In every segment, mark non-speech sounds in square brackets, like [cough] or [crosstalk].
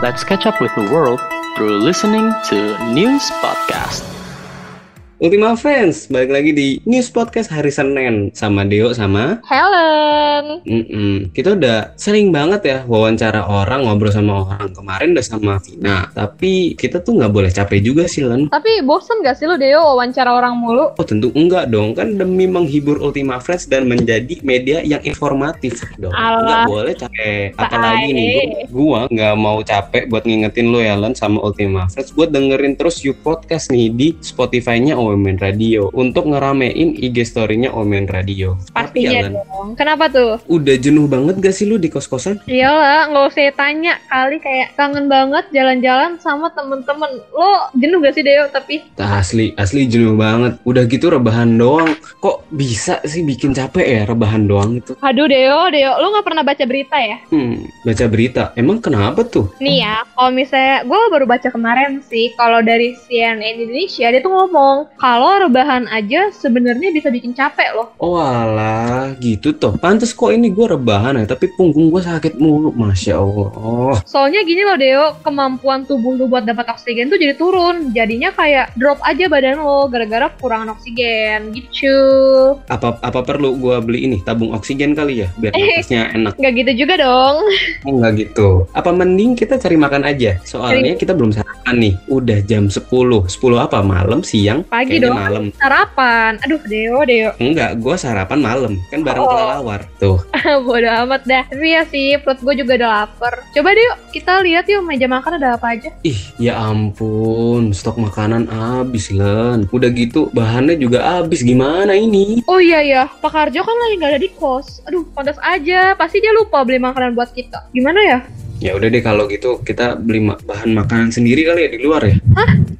Let's catch up with the world through listening to News Podcast. Ultima Friends, balik lagi di News Podcast hari Senin sama Deo sama Helen. Mm-mm. Kita udah sering banget ya wawancara orang, ngobrol sama orang. Kemarin udah sama Vina, tapi kita tuh nggak boleh capek juga sih, Len. Tapi bosen gak sih lu Deo wawancara orang mulu? Oh tentu enggak dong, kan demi menghibur Ultima Friends dan menjadi media yang informatif dong. Nggak boleh capek. Apalagi nih, gua nggak mau capek buat ngingetin lo ya, Len, sama Ultima Friends. Buat dengerin terus You Podcast nih di Spotify-nya Omen Radio untuk ngeramein IG story-nya Omen Radio. Tapi ya, Pastinya Len, dong. Kenapa tuh? udah jenuh banget gak sih lu di kos-kosan? Iyalah, nggak usah tanya kali kayak kangen banget jalan-jalan sama temen-temen. Lo jenuh gak sih Deo tapi? Nah, asli, asli jenuh banget. Udah gitu rebahan doang. Kok bisa sih bikin capek ya rebahan doang itu? Aduh Deo, Deo, lo nggak pernah baca berita ya? Hmm, baca berita. Emang kenapa tuh? Nih ya, kalau misalnya gue baru baca kemarin sih, kalau dari CNN Indonesia dia tuh ngomong kalau rebahan aja sebenarnya bisa bikin capek loh. Oh alah, gitu toh. Pantes kok ini gue rebahan ya, tapi punggung gue sakit mulu. Masya Allah. Oh, Soalnya gini loh Deo, kemampuan tubuh lu buat dapat oksigen tuh jadi turun. Jadinya kayak drop aja badan lo gara-gara kurangan oksigen gitu. apa apa perlu gue beli ini tabung oksigen kali ya, biar nafasnya enak. Gak gitu juga dong. Oh, enggak gitu. Apa mending kita cari makan aja? Soalnya kita belum sarapan nih. Udah jam 10. 10 apa? Malam, siang? Pagi Kayaknya dong. malam. Sarapan. Aduh Deo, Deo. Enggak, gue sarapan malam. Kan bareng Oh. kelelawar. Tuh. [laughs] Bodoh amat dah. Tapi ya sih, perut gue juga udah lapar. Coba deh yuk, kita lihat yuk meja makan ada apa aja. Ih, ya ampun, stok makanan habis, Len. Udah gitu, bahannya juga habis. Gimana ini? Oh iya ya, Pak Karjo kan lagi nggak ada di kos. Aduh, pantas aja. Pasti dia lupa beli makanan buat kita. Gimana ya? Ya udah deh kalau gitu kita beli ma- bahan makanan sendiri kali ya di luar ya.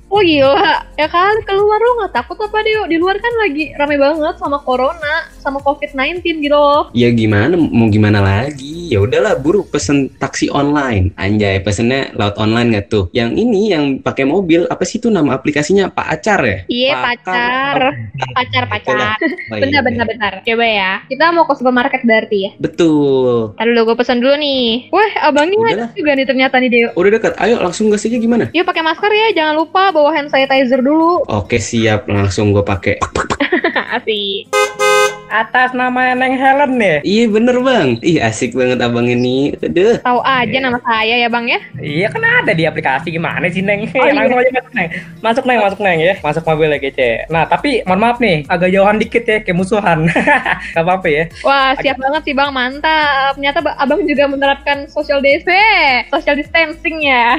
Oh gila, ya kan keluar lu nggak takut apa Deo? Di luar kan lagi rame banget sama corona, sama covid-19 gitu loh. Ya gimana, mau gimana lagi? Ya udahlah, buru pesen taksi online. Anjay, pesennya laut online nggak tuh? Yang ini yang pakai mobil, apa sih itu nama aplikasinya? Pak Acar ya? Iya pacar, pacar, Itulah. pacar. Oh, iya, [laughs] Bentar, bentar, bentar. Coba ya. Kita mau ke supermarket berarti ya. Betul. Ntar dulu gue pesan dulu nih. Wah, abangnya juga nih ternyata nih Deo. Udah dekat, ayo langsung gas aja gimana? Yuk pakai masker ya, jangan lupa bawa hand sanitizer dulu. Oke siap, langsung gue pakai. [laughs] Asik. Atas nama Neng Helen ya? Iya bener bang. Ih asik banget abang ini. Aduh. Tahu aja nama saya ya, Bang ya. Iya kan ada di aplikasi gimana sih Neng? Oh, iya. Langsung aja masuk Neng. Masuk Neng, masuk Neng ya. Masuk mobil ya Gece. Nah tapi mohon maaf nih, agak jauhan dikit ya, kayak musuhan. [laughs] Gak apa-apa ya. Wah, siap banget sih Bang, mantap. Ternyata Ba- Abang juga menerapkan social DV, social distancing ya.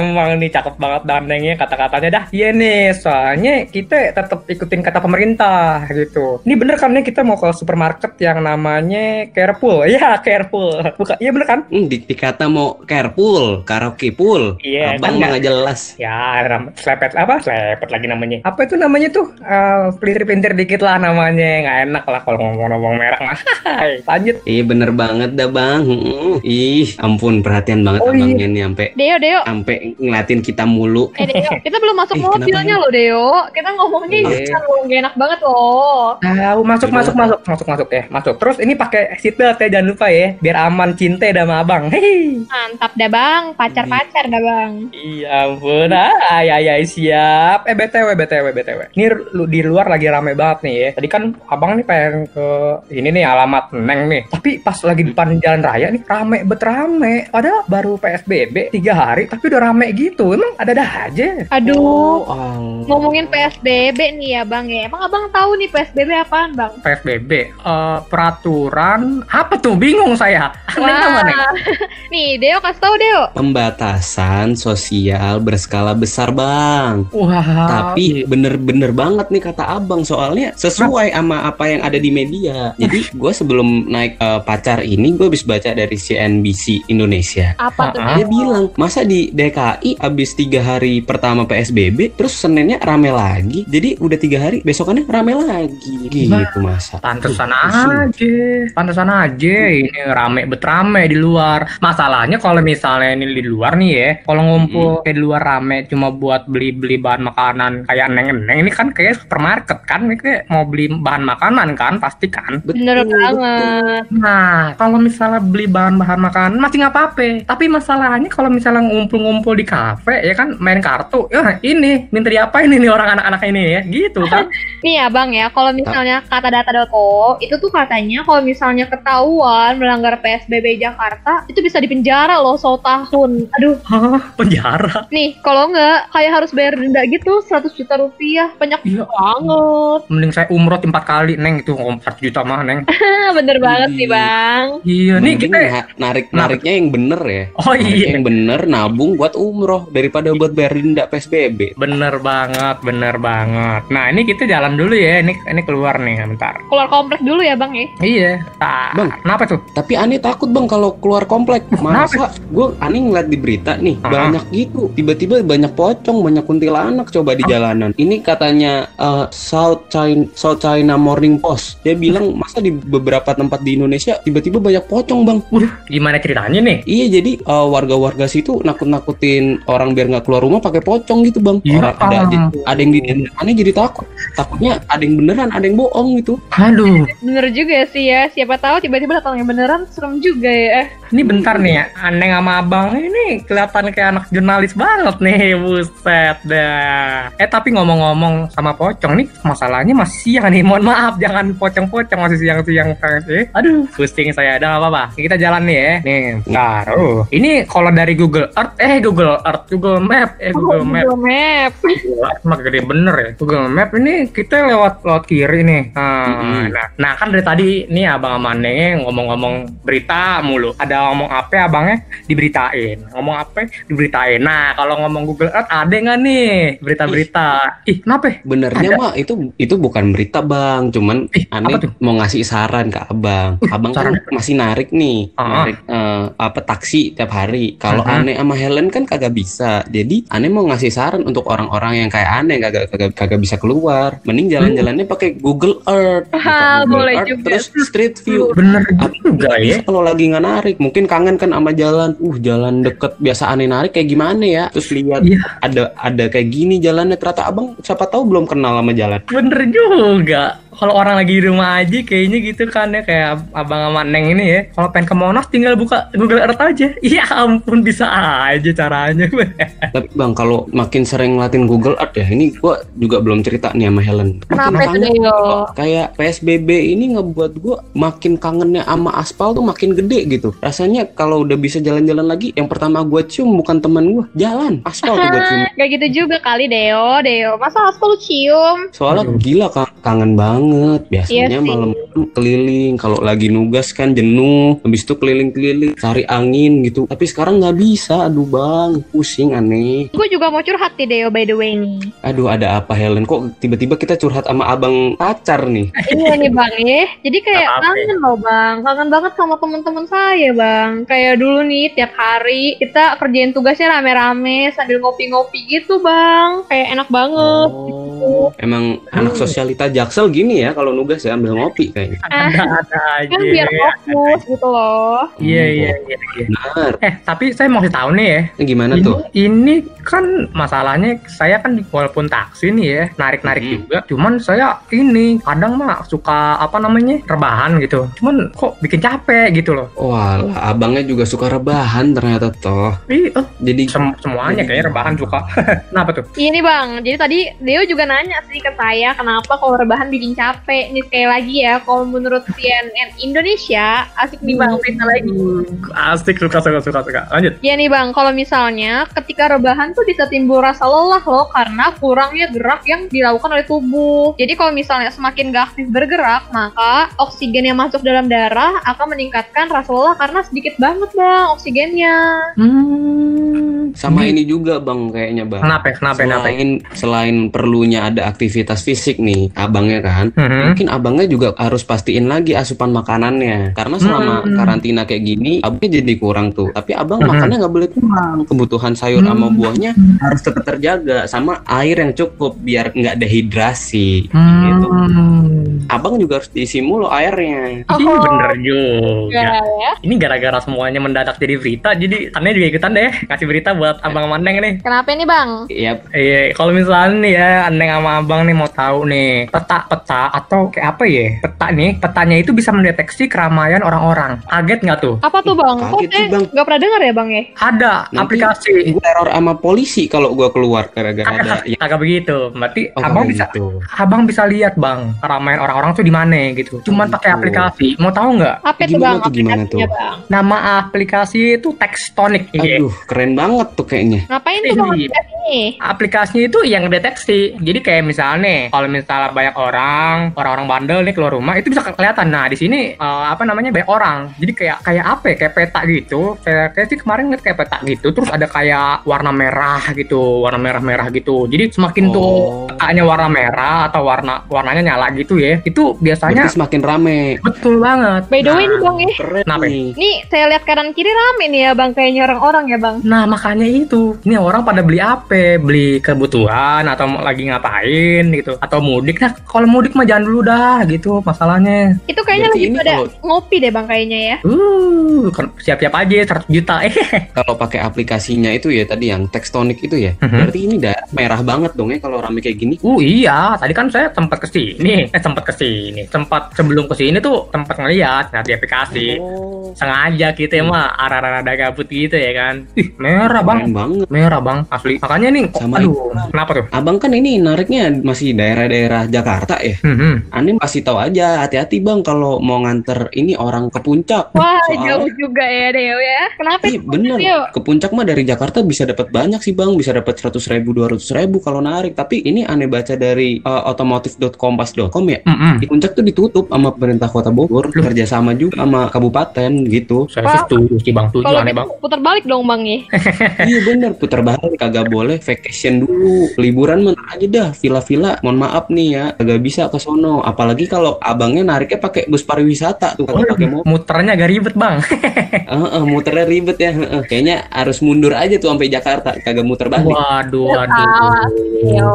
Emang nih cakep banget dan Nengnya kata-katanya dah. Iya nih, soalnya kita tetap ikutin kata pemerintah gitu. Ini bener kan nih kita mau ke supermarket yang namanya Carrefour. [laughs] Iya, Carrefour. Bukan, iya bener kan? Hmm, di, dikata mau carpool, karaoke pool. Iya, abang kan nggak jelas. Ya, ram- selepet apa? Selepet lagi namanya. Apa itu namanya tuh? Eh, pelintir-pelintir dikit lah namanya. Nggak enak lah kalau ngomong-ngomong merah mah. [laughs] Lanjut. Iya bener banget dah bang. Mm-mm. Ih ampun perhatian banget Oh, abangnya nih sampai Deo, Deo. sampai ngeliatin kita mulu. Eh, Deo, [laughs] kita belum masuk Eh, mobilnya loh, Deo. Kita ngomongnya Iya. loh, gak enak banget loh. Tahu masuk Gimana? masuk masuk masuk masuk ya masuk. Terus ini pakai seatbelt ya jangan lupa ya biar aman cinta sama abang. Hei. Mantap dah, Bang. Pacar-pacar dah, Bang. Iya ampun, ah, ya ya siap. Eh btw btw btw. Ini lu di luar lagi rame banget nih ya. Tadi kan abang nih pengen ke ini nih alamat neng nih. Tapi pas lagi depan jalan raya nih rame bet rame. Padahal baru psbb tiga hari tapi udah rame gitu. Emang ada dah aja. Aduh, Oh, ngomongin PSBB nih ya, Bang ya. Emang Abang tahu nih PSBB apaan, Bang? PSBB eh, peraturan apa tuh bingung saya. [laughs] Neng? [laughs] nih, Deo kasih tahu Deo. pembatasan sosial berskala besar bang. Wah. Tapi bener-bener banget nih kata abang soalnya sesuai sama apa yang ada di media. Jadi gue sebelum naik eh, pacar ini gue habis baca dari CNBC Indonesia. Apa tuh? Dia bilang masa di DKI habis tiga hari pertama PSBB terus Seninnya rame lagi. Jadi udah tiga hari besokannya rame lagi. Gila gitu masa. Pantesan aja, pantesan aja ini rame bet rame di luar. Masalahnya kalau misalnya ini di luar nih ya, kalau ngumpul kayak di luar rame cuma buat beli-beli bahan makanan kayak neng-neng ini kan kayak supermarket kan, ini kayak mau beli bahan makanan kan pasti kan. Bener banget. Nah, kalau misalnya beli bahan-bahan makanan masih nggak apa-apa. Tapi masalahnya kalau misalnya ngumpul-ngumpul di kafe ya kan main kartu, ya ini minta diapain ini orang anak-anak ini ya, gitu kan? [laughs] Nih ya bang ya, kalau misalnya kata data.co itu tuh katanya kalau misalnya ketahuan melanggar PSBB Jakarta itu bisa dipenjara loh setahun. Aduh, Hah, penjara. nih kalau nggak kayak harus bayar denda gitu 100 juta rupiah, banyak Iya. banget. Mending saya umroh empat kali neng itu oh, 4 juta mah neng. [laughs] Bener banget sih bang. Iya nih kita. na- narik nariknya yang bener ya. Oh iya. yang bener nabung buat umroh daripada buat bayar denda PSBB. Bener banget, bener banget. Nah ini kita jalan dulu ya. Ini ini keluar nih bentar. Keluar komplek dulu ya bang ya. Iya. Nah, Bang. kenapa tuh? Tapi aneh takut bang kalau keluar komplek. Masa gue aneh ngeliat di berita nih Ah. banyak gitu. Tiba-tiba banyak pocong, banyak kuntilanak coba di jalanan. Ini katanya eh, South China South China Morning Post. Dia bilang masa di beberapa tempat di Indonesia tiba-tiba banyak pocong bang. Waduh, gimana ceritanya nih? Iya jadi eh, warga-warga situ nakut-nakutin orang biar nggak keluar rumah pakai pocong gitu bang. Iya, Orang ada ada yang di aneh jadi takut. Takutnya ada yang beneran, ada yang bohong gitu. Aduh, Bener juga sih ya, siapa tahu tiba-tiba datang yang beneran serem juga ya. Ini bentar nih ya. Aneh sama abang ini kelihatan kayak anak jurnalis banget nih. [laughs] Buset dah. Eh tapi ngomong-ngomong sama pocong nih, masalahnya masih siang nih. Mohon maaf, jangan pocong-pocong masih siang-siang. Eh, Aduh, pusing saya. Ada apa-apa. Kita jalan nih ya. Nih, bentar. Oh, ini kalau dari Google Earth, eh Google Earth, Google Map, eh Google Map. Google Map. Emang gede bener ya. Google Map ini kita lewat lewat kiri nih. Nah, Mm-mm. nah, nah, kan dari tadi nih abang sama ngomong-ngomong berita mulu. Ada ngomong apa abangnya diberitain. Ngomong apa diberitain. Nah kalau ngomong Google Earth ada nggak nih berita-berita? Ih kenapa? Benernya mah itu itu bukan berita bang, cuman Ih, aneh mau ngasih saran ke abang. Abang kan saran masih narik nih, Ah. narik eh, apa taksi tiap hari. Kalau Mhm. aneh sama Helen kan kagak bisa. Jadi aneh mau ngasih saran untuk orang-orang yang kayak aneh kagak kagak, kagak bisa keluar. Mending jalan-jalannya pakai Google Earth. Google Earth, juga. Terus Street View. Bener juga ya. kalau lagi nggak narik mungkin kangen kan sama jalan uh jalan deket biasa aneh narik kayak gimana ya terus lihat Iya. ada ada kayak gini jalannya ternyata abang siapa tahu belum kenal sama jalan Bener juga. Kalau orang lagi di rumah aja kayaknya gitu kan ya kayak abang sama Neng ini ya. Kalau pengen ke Monas tinggal buka Google Earth aja. Iya [laughs] ampun bisa aja caranya. tapi bang kalau makin sering ngelatin Google Earth ya ini gua juga belum cerita nih sama Helen Kenapa itu kayak PSBB ini ngebuat gua makin kangennya sama aspal tuh makin gede gitu rasanya kalau udah bisa jalan-jalan lagi yang pertama gua cium bukan teman gua jalan aspal tuh gua [laughs] cium Gak gitu juga kali Deo, Deo. Masa aspal lu cium? Soalnya gila ka- kangen banget. Biasanya Iya sih. malam keliling, kalau lagi nugas kan jenuh, habis itu keliling-keliling cari angin gitu. Tapi sekarang nggak bisa, aduh bang, pusing aneh. Gue juga mau curhat nih Deo by the way nih. Aduh ada apa Helen? Kok tiba-tiba kita curhat sama abang pacar nih? iya nih bang ya. Jadi kayak Apa-apa. kangen loh bang. Kangen banget sama teman-teman saya bang. Kayak dulu nih tiap hari kita kerjain tugasnya rame-rame sambil ngopi-ngopi gitu bang. Kayak enak banget. Oh, emang anak sosialita jaksel gini ya kalau nugas ya ambil ngopi kayaknya. [laughs] Ada-ada aja. Kan biar fokus gitu loh. Iya iya iya. iya. Benar. Eh tapi saya mau tahu nih ya. Ini gimana ini, tuh? ini kan masalahnya saya kan di- walaupun taksi nih ya narik-narik Hmm. juga. Cuman saya ini kadang mah suka apa namanya rebahan gitu. Cuman kok bikin capek gitu loh. Wah, abangnya juga suka rebahan ternyata toh. Ih, eh, Jadi sem- semuanya kayaknya rebahan suka. [laughs] Kenapa tuh? Ini bang, jadi tadi Deo juga nanya sih ke saya kenapa kalau rebahan bikin capek. Nih sekali lagi ya, kalau menurut CNN Indonesia, asik nih bang, berita lagi. Asik suka suka suka suka. Lanjut. Ya nih bang, kalau misalnya ketika rebahan tuh bisa timbul rasa lelah loh karena kurangnya gerak yang dilakukan oleh tubuh. Jadi kalau misalnya semakin gak aktif bergerak, maka oksigen yang masuk dalam darah akan meningkatkan rasa lelah karena sedikit banget bang oksigennya. Hmm, sama ini juga bang kayaknya bang. Kenapa? Kenapa? Kenapa? Selain selain perlunya ada aktivitas fisik nih abangnya kan, Mhm. mungkin abangnya juga harus pastiin lagi asupan makanannya. Karena selama Hmm. karantina kayak gini, abangnya jadi kurang tuh. Tapi abang Mhm. makannya nggak boleh kurang. Kebutuhan sayur sama Hmm. buahnya harus tetap terjaga sama air yang cukup biar nggak dehidrasi. Gitu. Hmm. Abang juga harus diisi mulu airnya. Oh. Ih, bener juga. Ya. Ini gara-gara semuanya mendadak jadi berita, jadi aneh juga ikutan deh kasih berita buat abang sama Neng nih. Kenapa nih bang? Ya Iya, kalau misalnya nih ya, Neng sama abang nih mau tahu nih peta-peta atau kayak apa ya? Peta nih, petanya itu bisa mendeteksi keramaian orang-orang. Kaget nggak tuh? Apa tuh bang? Kok Kaget sih, saya Bang. nggak pernah dengar ya bang ya? Ada Nanti aplikasi. gue teror sama polisi kalau gua keluar gara-gara ada [laughs] yang Agak begitu. Berarti Oh, abang bisa gitu. abang bisa lihat bang keramaian orang-orang tuh di mana gitu. Cuman Oh, pakai gitu. aplikasi. Mau tahu nggak? Apa tuh Gimana bang? tuh, gimana tuh? bang? Nama aplikasi itu Textonic. Iya. Aduh, keren banget tuh kayaknya. Ngapain tuh bang Iya. aplikasinya? aplikasinya itu yang deteksi. Jadi kayak misalnya kalau misalnya banyak orang, orang-orang bandel nih keluar rumah, itu bisa kelihatan. Nah, di sini eh, apa namanya banyak orang. Jadi kayak kayak apa ya? Kayak peta gitu. Saya kayak sih kemarin ngeliat kayak peta gitu. Terus ada kayak warna merah gitu, warna merah-merah gitu. Jadi semakin tuh Oh. petanya warna merah atau warna warnanya nyala gitu ya. Itu biasanya Berarti semakin rame. betul banget. By the way Nah, nih bang ya. Keren nih. Nih saya lihat kanan kiri rame nih ya bang kayaknya orang-orang ya bang. Nah makanya itu, ini orang pada beli apa? Beli kebutuhan atau lagi ngapain gitu? Atau mudik? Nah kalau mudik mah jangan dulu dah gitu masalahnya. Itu kayaknya Berarti lagi ini pada kalau- ngopi deh bang kayaknya ya. Uh, kan siap-siap aja 100 juta eh. [laughs] Kalau pakai aplikasinya itu ya tadi yang Textonic itu ya. Mhm. Berarti ini daerah merah banget dong ya kalau rame kayak gini. Uh iya, tadi kan saya sempat ke sini, eh sempat ke sini, sempat sebelum ke sini tuh sempat ngeliat nah di aplikasi. Oh. Sengaja kita mah arah-arah ada gabut gitu ya kan. Ih, merah bang, banget. merah bang, asli. Makanya nih, kok- Sama aduh, itu. kenapa tuh? Abang kan ini nariknya masih daerah-daerah Jakarta ya. Hmm, Aneh kasih tahu aja hati-hati bang kalau mau nganter ini orang ke puncak. Wah Soalnya- jauh juga ya Deo ya. Kenapa? Iya bener, Deo? ke puncak mah dari Jakarta bisa dapat banyak sih bang, bisa dapat 100 ribu, 200 ribu kalau narik. Tapi ini aneh baca dari uh, otomotif.kompas.com ya. hmm, hmm. Di puncak tuh ditutup sama pemerintah kota Bogor, Loh. kerjasama juga sama kabupaten gitu. Saya sih setuju sih bang, setuju Kalau aneh gitu bang. putar balik dong bang ya. [laughs] iya bener, putar balik kagak boleh vacation dulu, liburan mah ntar aja dah, villa-villa. Mohon maaf nih ya, kagak bisa ke sono. Apalagi kalau abangnya nariknya pakai bus pariwisata tuh, kagak pakai mobil. Muternya agak ribet bang. Heeh, muternya ribet ya. heeh. Kayaknya harus mundur aja tuh sampai Jakarta, kagak muter balik. Waduh, waduh. Salah, Deo.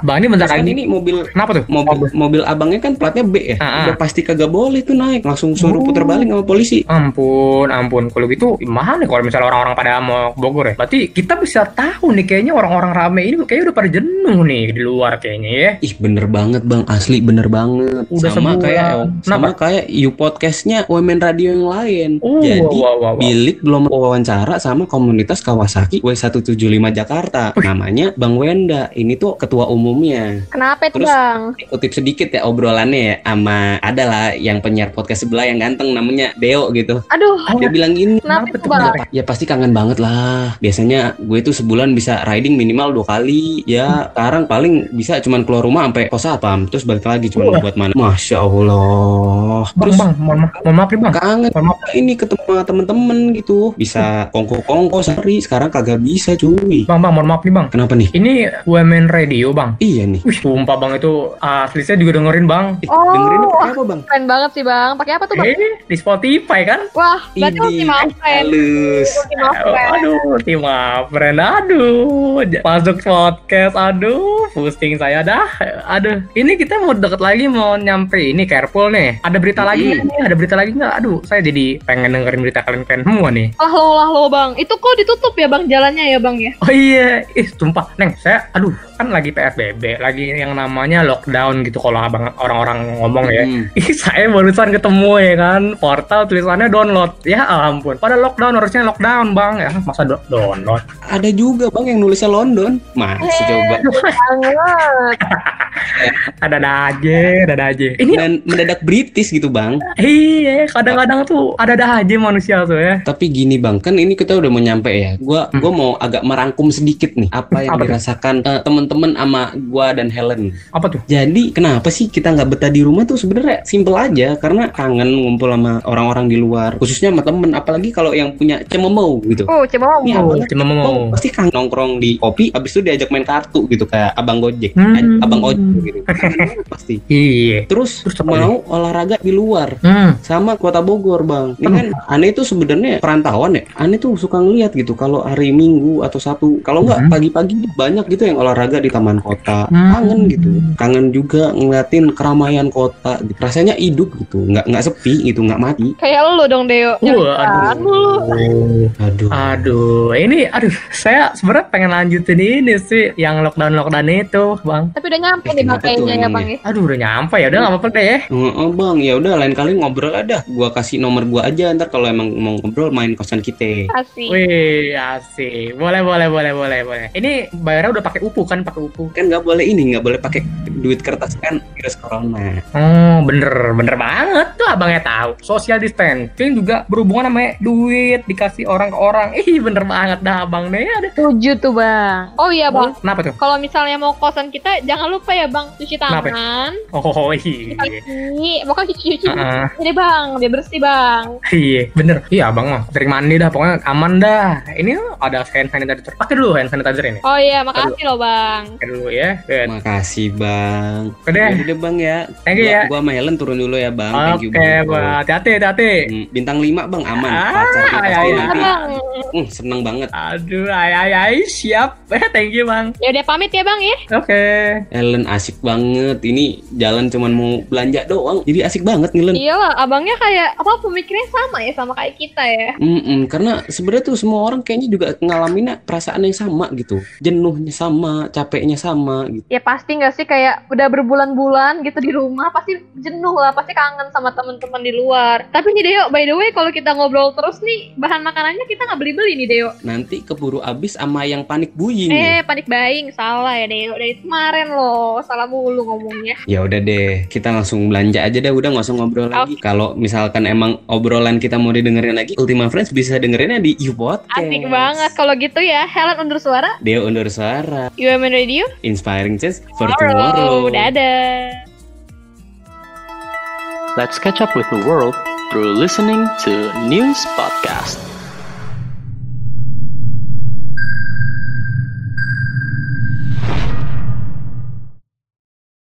Bang ini bentar Kan lagi. ini mobil Kenapa tuh? mobil mobil abangnya kan platnya B ya. Ah, ah. Udah pasti kagak boleh tuh naik, langsung suruh Oh. putar balik sama polisi. Ampun, ampun. Kalau gitu gimana kalau misalnya orang-orang pada mau Bogor ya? Berarti kita bisa tahu nih kayaknya orang-orang rame ini kayaknya udah pada jenuh nih di luar kayaknya ya. Ih bener banget bang, asli bener banget. Udah sama sebulan. kayak sama Kenapa? kayak you podcastnya Women Radio yang lain. Oh, Jadi wow, wow, wow. Bilik belum wawancara sama komunitas Kawasaki W175 Jakarta. Namanya Bang Wenda. Ini tuh ketua umumnya. Kenapa itu Terus- bang? Kutip sedikit ya obrolannya ya sama adalah yang penyiar podcast sebelah yang ganteng namanya Deo gitu. Aduh. Dia bilang gini, Kenapa itu tuh, bang? kenapa? Ya pasti kangen banget lah. Biasanya gue tuh sebulan bisa riding minimal dua kali. Ya sekarang paling bisa cuman keluar rumah sampai pos satpam terus balik lagi cuman Wah. buat mana. Masya Allah. Bang, Terus bang, mohon maaf, mohon maaf nih bang. kangen Mohon maaf. ini ketemu temen-temen gitu. Bisa kongko-kongko sehari. Sekarang kagak bisa cuy. Bang, bang, mohon maaf nih bang. Kenapa nih? Ini Women Radio bang. Iya nih. Wih, sumpah bang itu asli saya juga dengerin bang. Eh, Oh. dengerin pakai apa bang? Keren banget sih bang. Pakai apa tuh bang? Eh, di Spotify kan? Wah, berarti Ini ultima friend. halus. Ultima friend. Aduh, friend, aduh, masuk podcast, aduh, pusing saya dah, aduh, ini kita mau deket lagi mau nyampe ini careful nih, ada berita lagi nggak nih, ada berita lagi nggak? Aduh, saya jadi pengen dengerin berita kalian kalian semua nih. Lah lo lah lo bang. Itu kok ditutup ya bang jalannya ya bang ya? Oh iya, ih, sumpah, neng, saya, aduh, kan lagi PSBB, lagi yang namanya lockdown gitu kalau abang orang-orang ngomong ya. Hmm. Ih, saya barusan ketemu ya kan portal tulisannya download ya ampun pada lockdown harusnya lockdown bang ya masa do- download Ada juga bang yang nulisnya London. Masih coba. banget. [laughs] Ada-ada aja, ada-ada aja. Ini Dan mendadak British gitu bang. iya, kadang-kadang tuh ada-ada aja manusia tuh ya. Tapi gini bang, kan ini kita udah mau nyampe ya. Gua Hmm. gua mau agak merangkum sedikit nih apa yang Apa dirasakan eh, teman-teman sama gua dan Helen. Apa tuh? Jadi kenapa sih kita nggak betah di rumah tuh sebenarnya simple aja karena kangen ngumpul sama orang-orang di luar, khususnya sama temen. Apalagi kalau yang punya cememau gitu. Oh, coba Ini mau. Cuma mau. Oh, pasti kan nongkrong di kopi, habis itu diajak main kartu gitu kayak abang Gojek, Hmm. abang ojek gitu. [laughs] pasti. Iya. Terus, Terus mau olahraga di luar Hmm. sama kota Bogor bang. Ini kan aneh itu sebenarnya perantauan ya. Aneh tuh suka ngeliat gitu kalau hari Minggu atau Sabtu. Kalau nggak Mhm. pagi-pagi banyak gitu yang olahraga di taman kota. Hmm. Kangen gitu. Kangen juga ngeliatin keramaian kota. Gitu. Rasanya hidup gitu. Nggak nggak sepi gitu. Nggak mati. Kayak lu dong, Deo. Wah, Kan mulu. Aduh. Aduh, ini aduh, saya sebenarnya pengen lanjutin ini sih yang lockdown lockdown itu, bang. Tapi udah nyampe nih makainya ya? Bang ya. Aduh, udah nyampe ya, udah nggak apa-apa deh. ya. Oh, oh, bang, ya udah lain kali ngobrol ada. Gua kasih nomor gua aja ntar kalau emang mau ngobrol main kosan kita. Asik. Wih, asik. Boleh, boleh, boleh, boleh, boleh. Ini bayarnya udah pakai upu kan, pakai upu. Kan nggak boleh ini, nggak boleh pakai duit kertas kan virus corona. Oh, bener, bener banget tuh abangnya tahu. Social distancing juga berhubungan sama duit dikasih orang ke orang. Ih, bener banget dah abang nih. Ada. Tujuh tuh, Bang. Oh iya, Bang. Kenapa tuh? Kalau misalnya mau kosan kita, jangan lupa ya, Bang, cuci Kenapa? tangan. Oh, iya. Cuci, pokoknya cuci-cuci. Heeh. Jadi, Bang, biar bersih, Bang. Iya, bener. Iya, abang mah sering mandi dah, pokoknya aman dah. Ini ada hand sanitizer. Pakai dulu hand sanitizer ini. Oh iya, makasih loh, Bang. Pakai dulu ya. Good. Makasih bang. Oke deh. Yaudah deh bang ya. Thank you Gua- ya. Gua sama Helen turun dulu ya bang. Thank you Oke, bang. bang. Hati-hati, hati-hati. Hmm, Bintang 5 bang aman. Ah, Pacar kita ya, ya. Nanti. Bang. Hmm, seneng banget. Aduh, ay, ay, ay, siap. Eh, thank you, bang. Ya udah pamit ya, Bang ya. Oke. Helen asik banget. Ini jalan cuman mau belanja doang. Jadi asik banget nih Len. Iyalah, abangnya kayak apa pemikirannya sama ya sama kayak kita ya. Mm-mm, karena sebenarnya tuh semua orang kayaknya juga ngalamin perasaan yang sama gitu. Jenuhnya sama, capeknya sama gitu. Ya pasti nggak sih kayak udah berbulan-bulan gitu di rumah pasti jenuh lah, pasti kangen sama teman-teman di luar. Tapi nih Deo, by the way kalau kita ngobrol terus nih bahan makanannya kita nggak beli-beli nih Deo. Nanti keburu abis sama yang panik buying. Eh panik buying salah ya Deo dari kemarin loh salah mulu ngomongnya. Ya udah deh, kita langsung belanja aja deh, udah nggak usah ngobrol lagi. Kalau misalkan emang obrolan kita mau didengerin lagi, Ultima Friends bisa dengerinnya di You Podcast. Asik banget kalau gitu ya. Helen undur suara, Deo undur suara, UMN Radio. inspiring change for tomorrow. Dadah. Let's catch up with the world through listening to News Podcast.